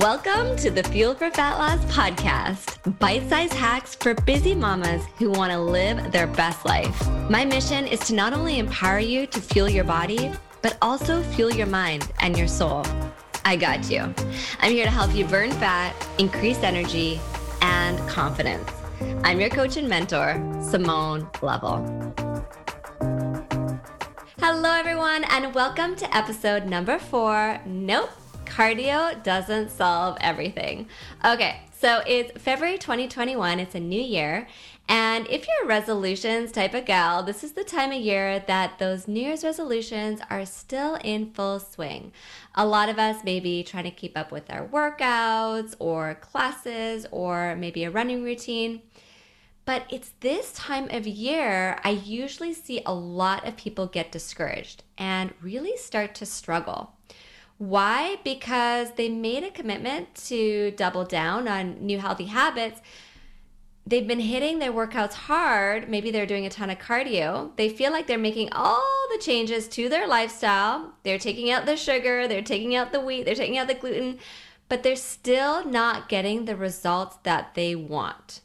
Welcome to the Fuel for Fat Loss podcast, bite sized hacks for busy mamas who want to live their best life. My mission is to not only empower you to fuel your body, but also fuel your mind and your soul. I got you. I'm here to help you burn fat, increase energy, and confidence. I'm your coach and mentor, Simone Lovell. Hello, everyone, and welcome to episode number four. Nope cardio doesn't solve everything. Okay, so it's February 2021, it's a new year. And if you're a resolutions type of gal, this is the time of year that those New Year's resolutions are still in full swing. A lot of us may be trying to keep up with our workouts or classes or maybe a running routine. But it's this time of year I usually see a lot of people get discouraged and really start to struggle. Why? Because they made a commitment to double down on new healthy habits. They've been hitting their workouts hard. Maybe they're doing a ton of cardio. They feel like they're making all the changes to their lifestyle. They're taking out the sugar, they're taking out the wheat, they're taking out the gluten, but they're still not getting the results that they want.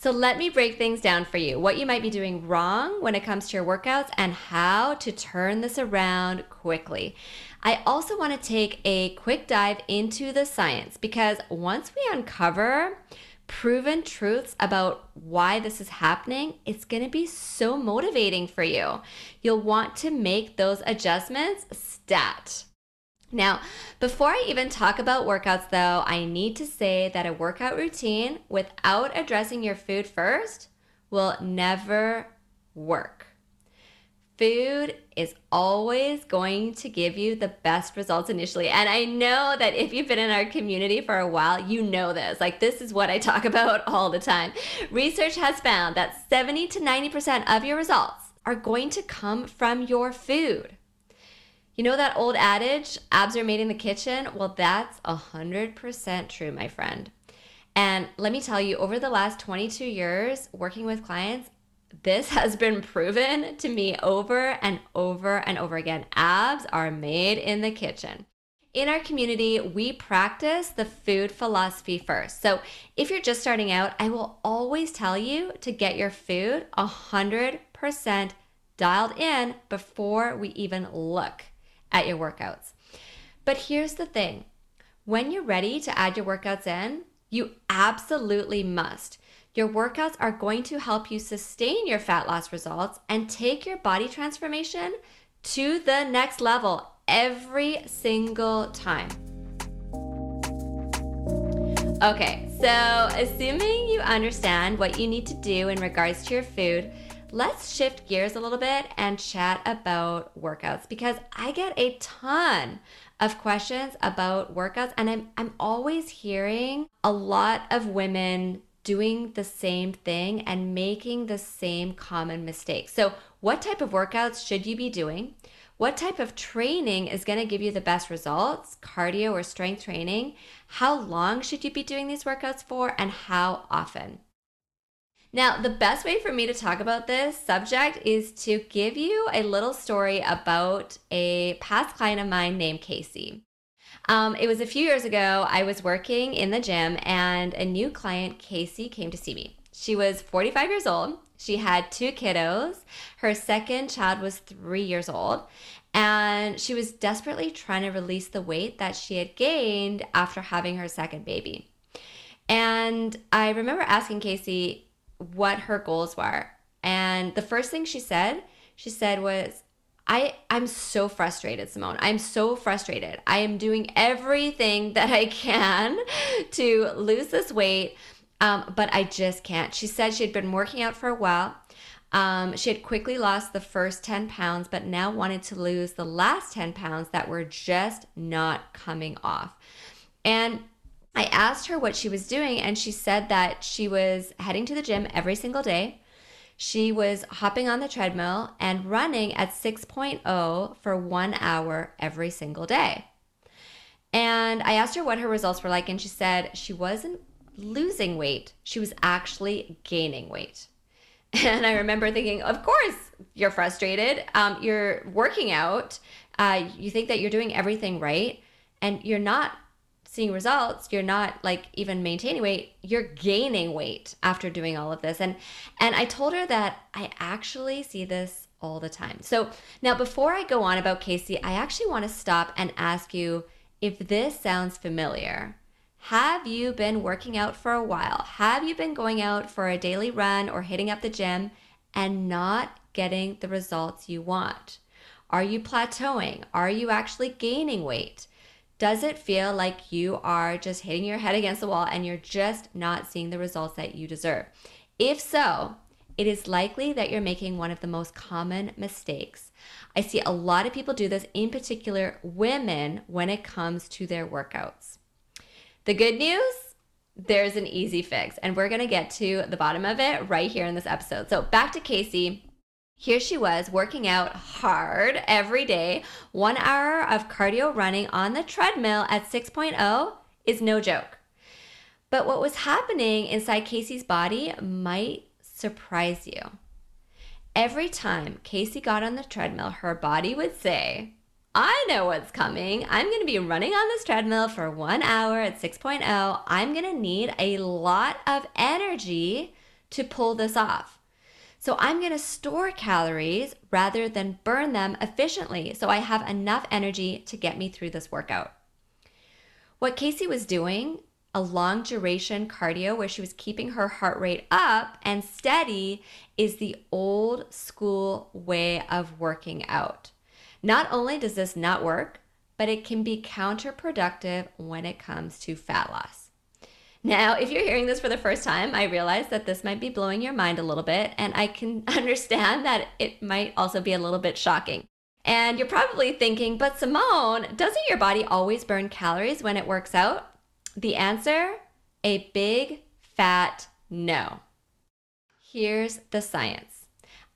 So, let me break things down for you what you might be doing wrong when it comes to your workouts and how to turn this around quickly. I also want to take a quick dive into the science because once we uncover proven truths about why this is happening, it's going to be so motivating for you. You'll want to make those adjustments stat. Now, before I even talk about workouts, though, I need to say that a workout routine without addressing your food first will never work. Food is always going to give you the best results initially. And I know that if you've been in our community for a while, you know this. Like, this is what I talk about all the time. Research has found that 70 to 90% of your results are going to come from your food. You know that old adage, abs are made in the kitchen? Well, that's 100% true, my friend. And let me tell you, over the last 22 years working with clients, this has been proven to me over and over and over again. Abs are made in the kitchen. In our community, we practice the food philosophy first. So, if you're just starting out, I will always tell you to get your food 100% dialed in before we even look at your workouts. But here's the thing when you're ready to add your workouts in, you absolutely must. Your workouts are going to help you sustain your fat loss results and take your body transformation to the next level every single time. Okay, so assuming you understand what you need to do in regards to your food, let's shift gears a little bit and chat about workouts because I get a ton of questions about workouts and I'm I'm always hearing a lot of women doing the same thing and making the same common mistakes. So, what type of workouts should you be doing? What type of training is going to give you the best results, cardio or strength training? How long should you be doing these workouts for, and how often? Now, the best way for me to talk about this subject is to give you a little story about a past client of mine named Casey. Um, it was a few years ago. I was working in the gym, and a new client, Casey, came to see me. She was 45 years old. She had two kiddos. Her second child was three years old. And she was desperately trying to release the weight that she had gained after having her second baby. And I remember asking Casey what her goals were. And the first thing she said, she said was, I I'm so frustrated, Simone. I'm so frustrated. I am doing everything that I can to lose this weight, um, but I just can't. She said she had been working out for a while. Um, she had quickly lost the first 10 pounds, but now wanted to lose the last 10 pounds that were just not coming off. And I asked her what she was doing, and she said that she was heading to the gym every single day she was hopping on the treadmill and running at 6.0 for one hour every single day. And I asked her what her results were like, and she said she wasn't losing weight, she was actually gaining weight. And I remember thinking, of course, you're frustrated. Um, you're working out. Uh, you think that you're doing everything right, and you're not seeing results you're not like even maintaining weight you're gaining weight after doing all of this. And and i told her that i actually see this all the time. So now before i go on about casey i actually want to stop and ask you if this sounds familiar. Have you been working out for a while? Have you been going out for a daily run or hitting up the gym and not getting the results you want? Are you plateauing? Are you actually gaining weight does it feel like you are just hitting your head against the wall and you're just not seeing the results that you deserve? If so, it is likely that you're making one of the most common mistakes. I see a lot of people do this, in particular women, when it comes to their workouts. The good news there's an easy fix, and we're gonna get to the bottom of it right here in this episode. So, back to Casey. Here she was working out hard every day. One hour of cardio running on the treadmill at 6.0 is no joke. But what was happening inside Casey's body might surprise you. Every time Casey got on the treadmill, her body would say, I know what's coming. I'm going to be running on this treadmill for one hour at 6.0. I'm going to need a lot of energy to pull this off. So I'm going to store calories rather than burn them efficiently so I have enough energy to get me through this workout. What Casey was doing, a long duration cardio where she was keeping her heart rate up and steady, is the old school way of working out. Not only does this not work, but it can be counterproductive when it comes to fat loss. Now, if you're hearing this for the first time, I realize that this might be blowing your mind a little bit, and I can understand that it might also be a little bit shocking. And you're probably thinking, but Simone, doesn't your body always burn calories when it works out? The answer a big fat no. Here's the science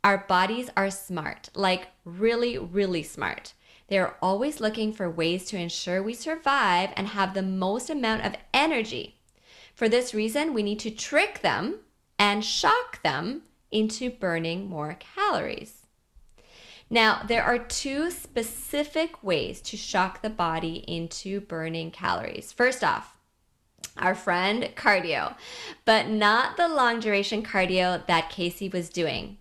our bodies are smart, like really, really smart. They're always looking for ways to ensure we survive and have the most amount of energy. For this reason, we need to trick them and shock them into burning more calories. Now, there are two specific ways to shock the body into burning calories. First off, our friend cardio, but not the long duration cardio that Casey was doing.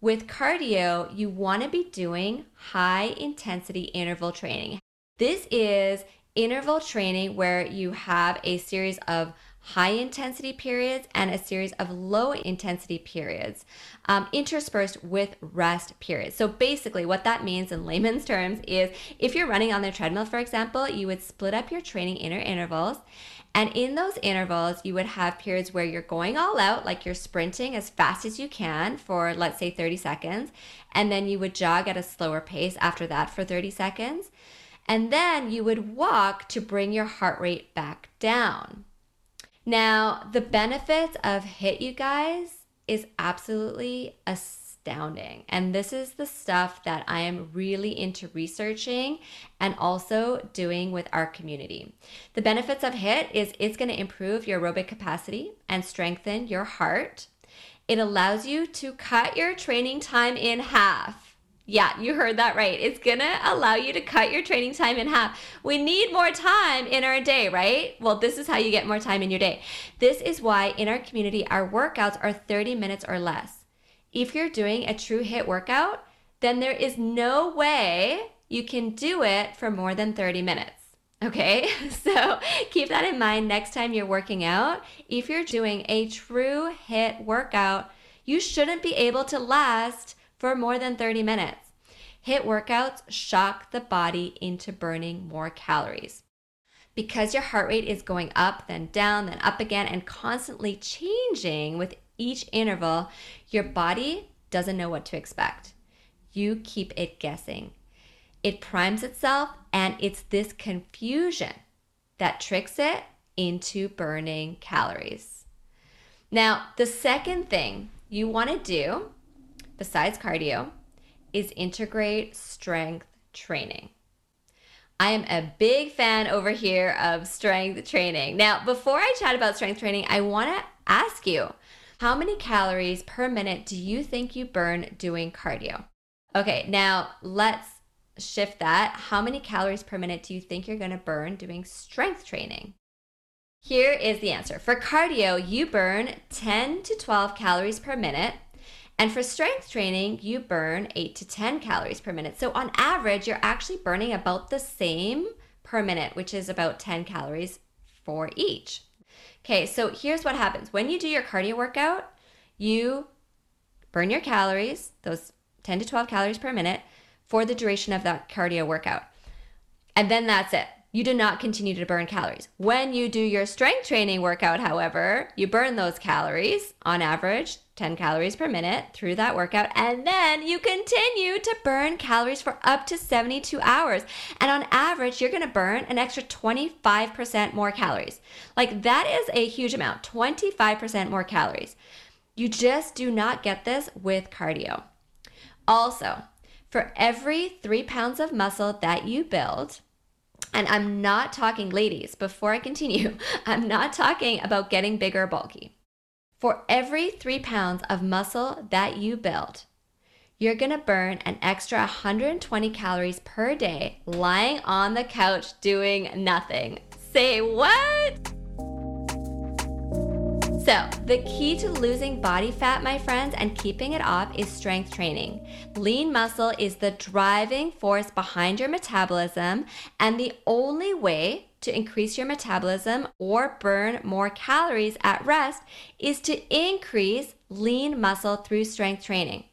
With cardio, you want to be doing high intensity interval training. This is interval training where you have a series of high intensity periods and a series of low intensity periods um, interspersed with rest periods. So basically, what that means in layman's terms is if you're running on the treadmill, for example, you would split up your training inner intervals. And in those intervals, you would have periods where you're going all out, like you're sprinting as fast as you can for, let's say, 30 seconds. And then you would jog at a slower pace after that for 30 seconds. And then you would walk to bring your heart rate back down. Now, the benefits of HIIT, you guys, is absolutely astounding. And this is the stuff that I am really into researching and also doing with our community. The benefits of HIIT is it's going to improve your aerobic capacity and strengthen your heart. It allows you to cut your training time in half. Yeah, you heard that right. It's gonna allow you to cut your training time in half. We need more time in our day, right? Well, this is how you get more time in your day. This is why in our community, our workouts are 30 minutes or less. If you're doing a true HIIT workout, then there is no way you can do it for more than 30 minutes. Okay, so keep that in mind next time you're working out. If you're doing a true HIIT workout, you shouldn't be able to last for more than 30 minutes. HIIT workouts shock the body into burning more calories. Because your heart rate is going up, then down, then up again, and constantly changing with each interval, your body doesn't know what to expect. You keep it guessing. It primes itself, and it's this confusion that tricks it into burning calories. Now, the second thing you want to do besides cardio, is integrate strength training. I am a big fan over here of strength training. Now, before I chat about strength training, I want to ask you how many calories per minute do you think you burn doing cardio? Okay, now let's shift that. How many calories per minute do you think you're going to burn doing strength training? Here is the answer. For cardio, you burn 10 to 12 calories per minute. And for strength training, you burn 8 to 10 calories per minute. So on average, you're actually burning about the same per minute, which is about 10 calories for each. Okay, so here's what happens. When you do your cardio workout, you burn your calories, those 10 to 12 calories per minute, for the duration of that cardio workout. And then that's it. You do not continue to burn calories. When you do your strength training workout, however, you burn those calories on average 10 calories per minute through that workout, and then you continue to burn calories for up to 72 hours. And on average, you're gonna burn an extra 25% more calories. Like that is a huge amount 25% more calories. You just do not get this with cardio. Also, for every three pounds of muscle that you build, and I'm not talking, ladies, before I continue, I'm not talking about getting bigger or bulky. For every three pounds of muscle that you build, you're gonna burn an extra 120 calories per day lying on the couch doing nothing. Say what? So, the key to losing body fat, my friends, and keeping it off is strength training. Lean muscle is the driving force behind your metabolism, and the only way to increase your metabolism or burn more calories at rest is to increase lean muscle through strength training.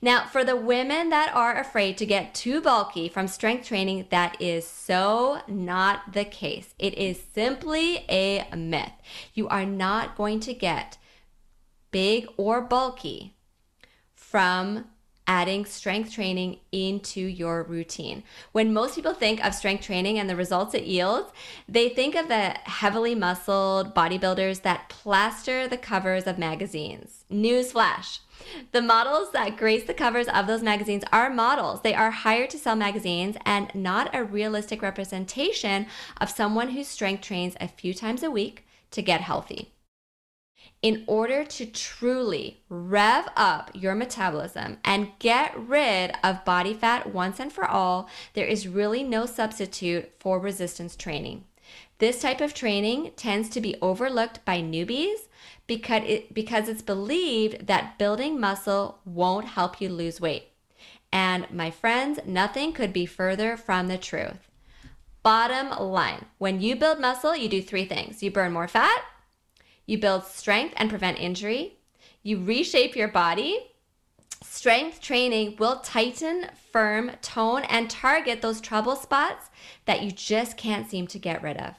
Now, for the women that are afraid to get too bulky from strength training, that is so not the case. It is simply a myth. You are not going to get big or bulky from adding strength training into your routine. When most people think of strength training and the results it yields, they think of the heavily muscled bodybuilders that plaster the covers of magazines. Newsflash. The models that grace the covers of those magazines are models. They are hired to sell magazines and not a realistic representation of someone who strength trains a few times a week to get healthy. In order to truly rev up your metabolism and get rid of body fat once and for all, there is really no substitute for resistance training. This type of training tends to be overlooked by newbies because, it, because it's believed that building muscle won't help you lose weight. And my friends, nothing could be further from the truth. Bottom line when you build muscle, you do three things you burn more fat, you build strength and prevent injury, you reshape your body. Strength training will tighten, firm, tone, and target those trouble spots that you just can't seem to get rid of.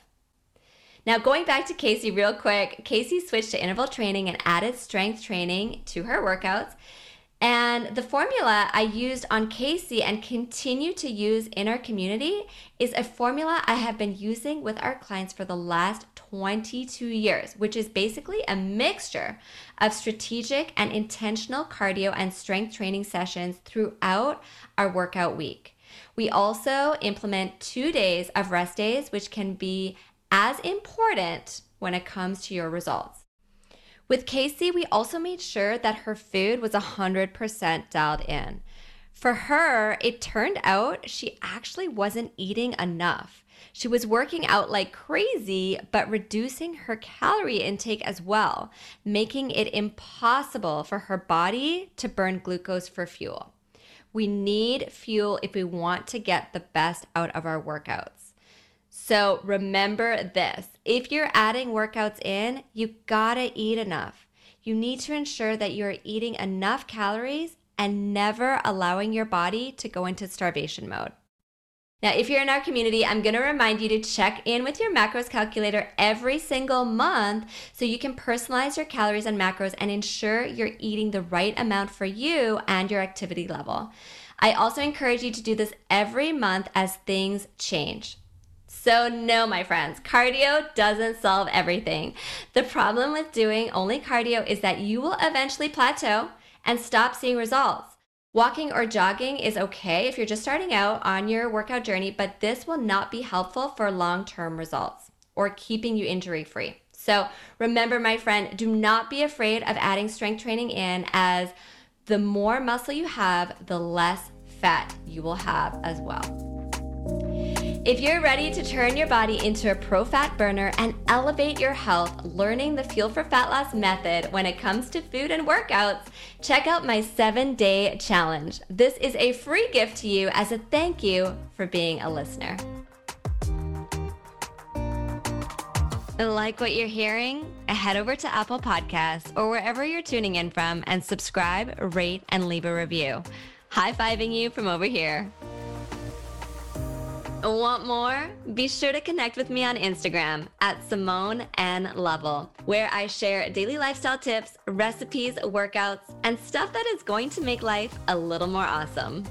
Now, going back to Casey real quick, Casey switched to interval training and added strength training to her workouts. And the formula I used on Casey and continue to use in our community is a formula I have been using with our clients for the last 22 years, which is basically a mixture of strategic and intentional cardio and strength training sessions throughout our workout week. We also implement two days of rest days, which can be as important when it comes to your results. With Casey, we also made sure that her food was 100% dialed in. For her, it turned out she actually wasn't eating enough. She was working out like crazy, but reducing her calorie intake as well, making it impossible for her body to burn glucose for fuel. We need fuel if we want to get the best out of our workouts. So remember this if you're adding workouts in, you gotta eat enough. You need to ensure that you're eating enough calories and never allowing your body to go into starvation mode. Now, if you're in our community, I'm gonna remind you to check in with your macros calculator every single month so you can personalize your calories and macros and ensure you're eating the right amount for you and your activity level. I also encourage you to do this every month as things change. So, no, my friends, cardio doesn't solve everything. The problem with doing only cardio is that you will eventually plateau and stop seeing results. Walking or jogging is okay if you're just starting out on your workout journey, but this will not be helpful for long term results or keeping you injury free. So, remember, my friend, do not be afraid of adding strength training in, as the more muscle you have, the less fat you will have as well. If you're ready to turn your body into a pro fat burner and elevate your health, learning the Fuel for Fat Loss method when it comes to food and workouts, check out my seven day challenge. This is a free gift to you as a thank you for being a listener. Like what you're hearing? Head over to Apple Podcasts or wherever you're tuning in from and subscribe, rate, and leave a review. High fiving you from over here. Want more? Be sure to connect with me on Instagram at Simone N Lovell, where I share daily lifestyle tips, recipes, workouts, and stuff that is going to make life a little more awesome.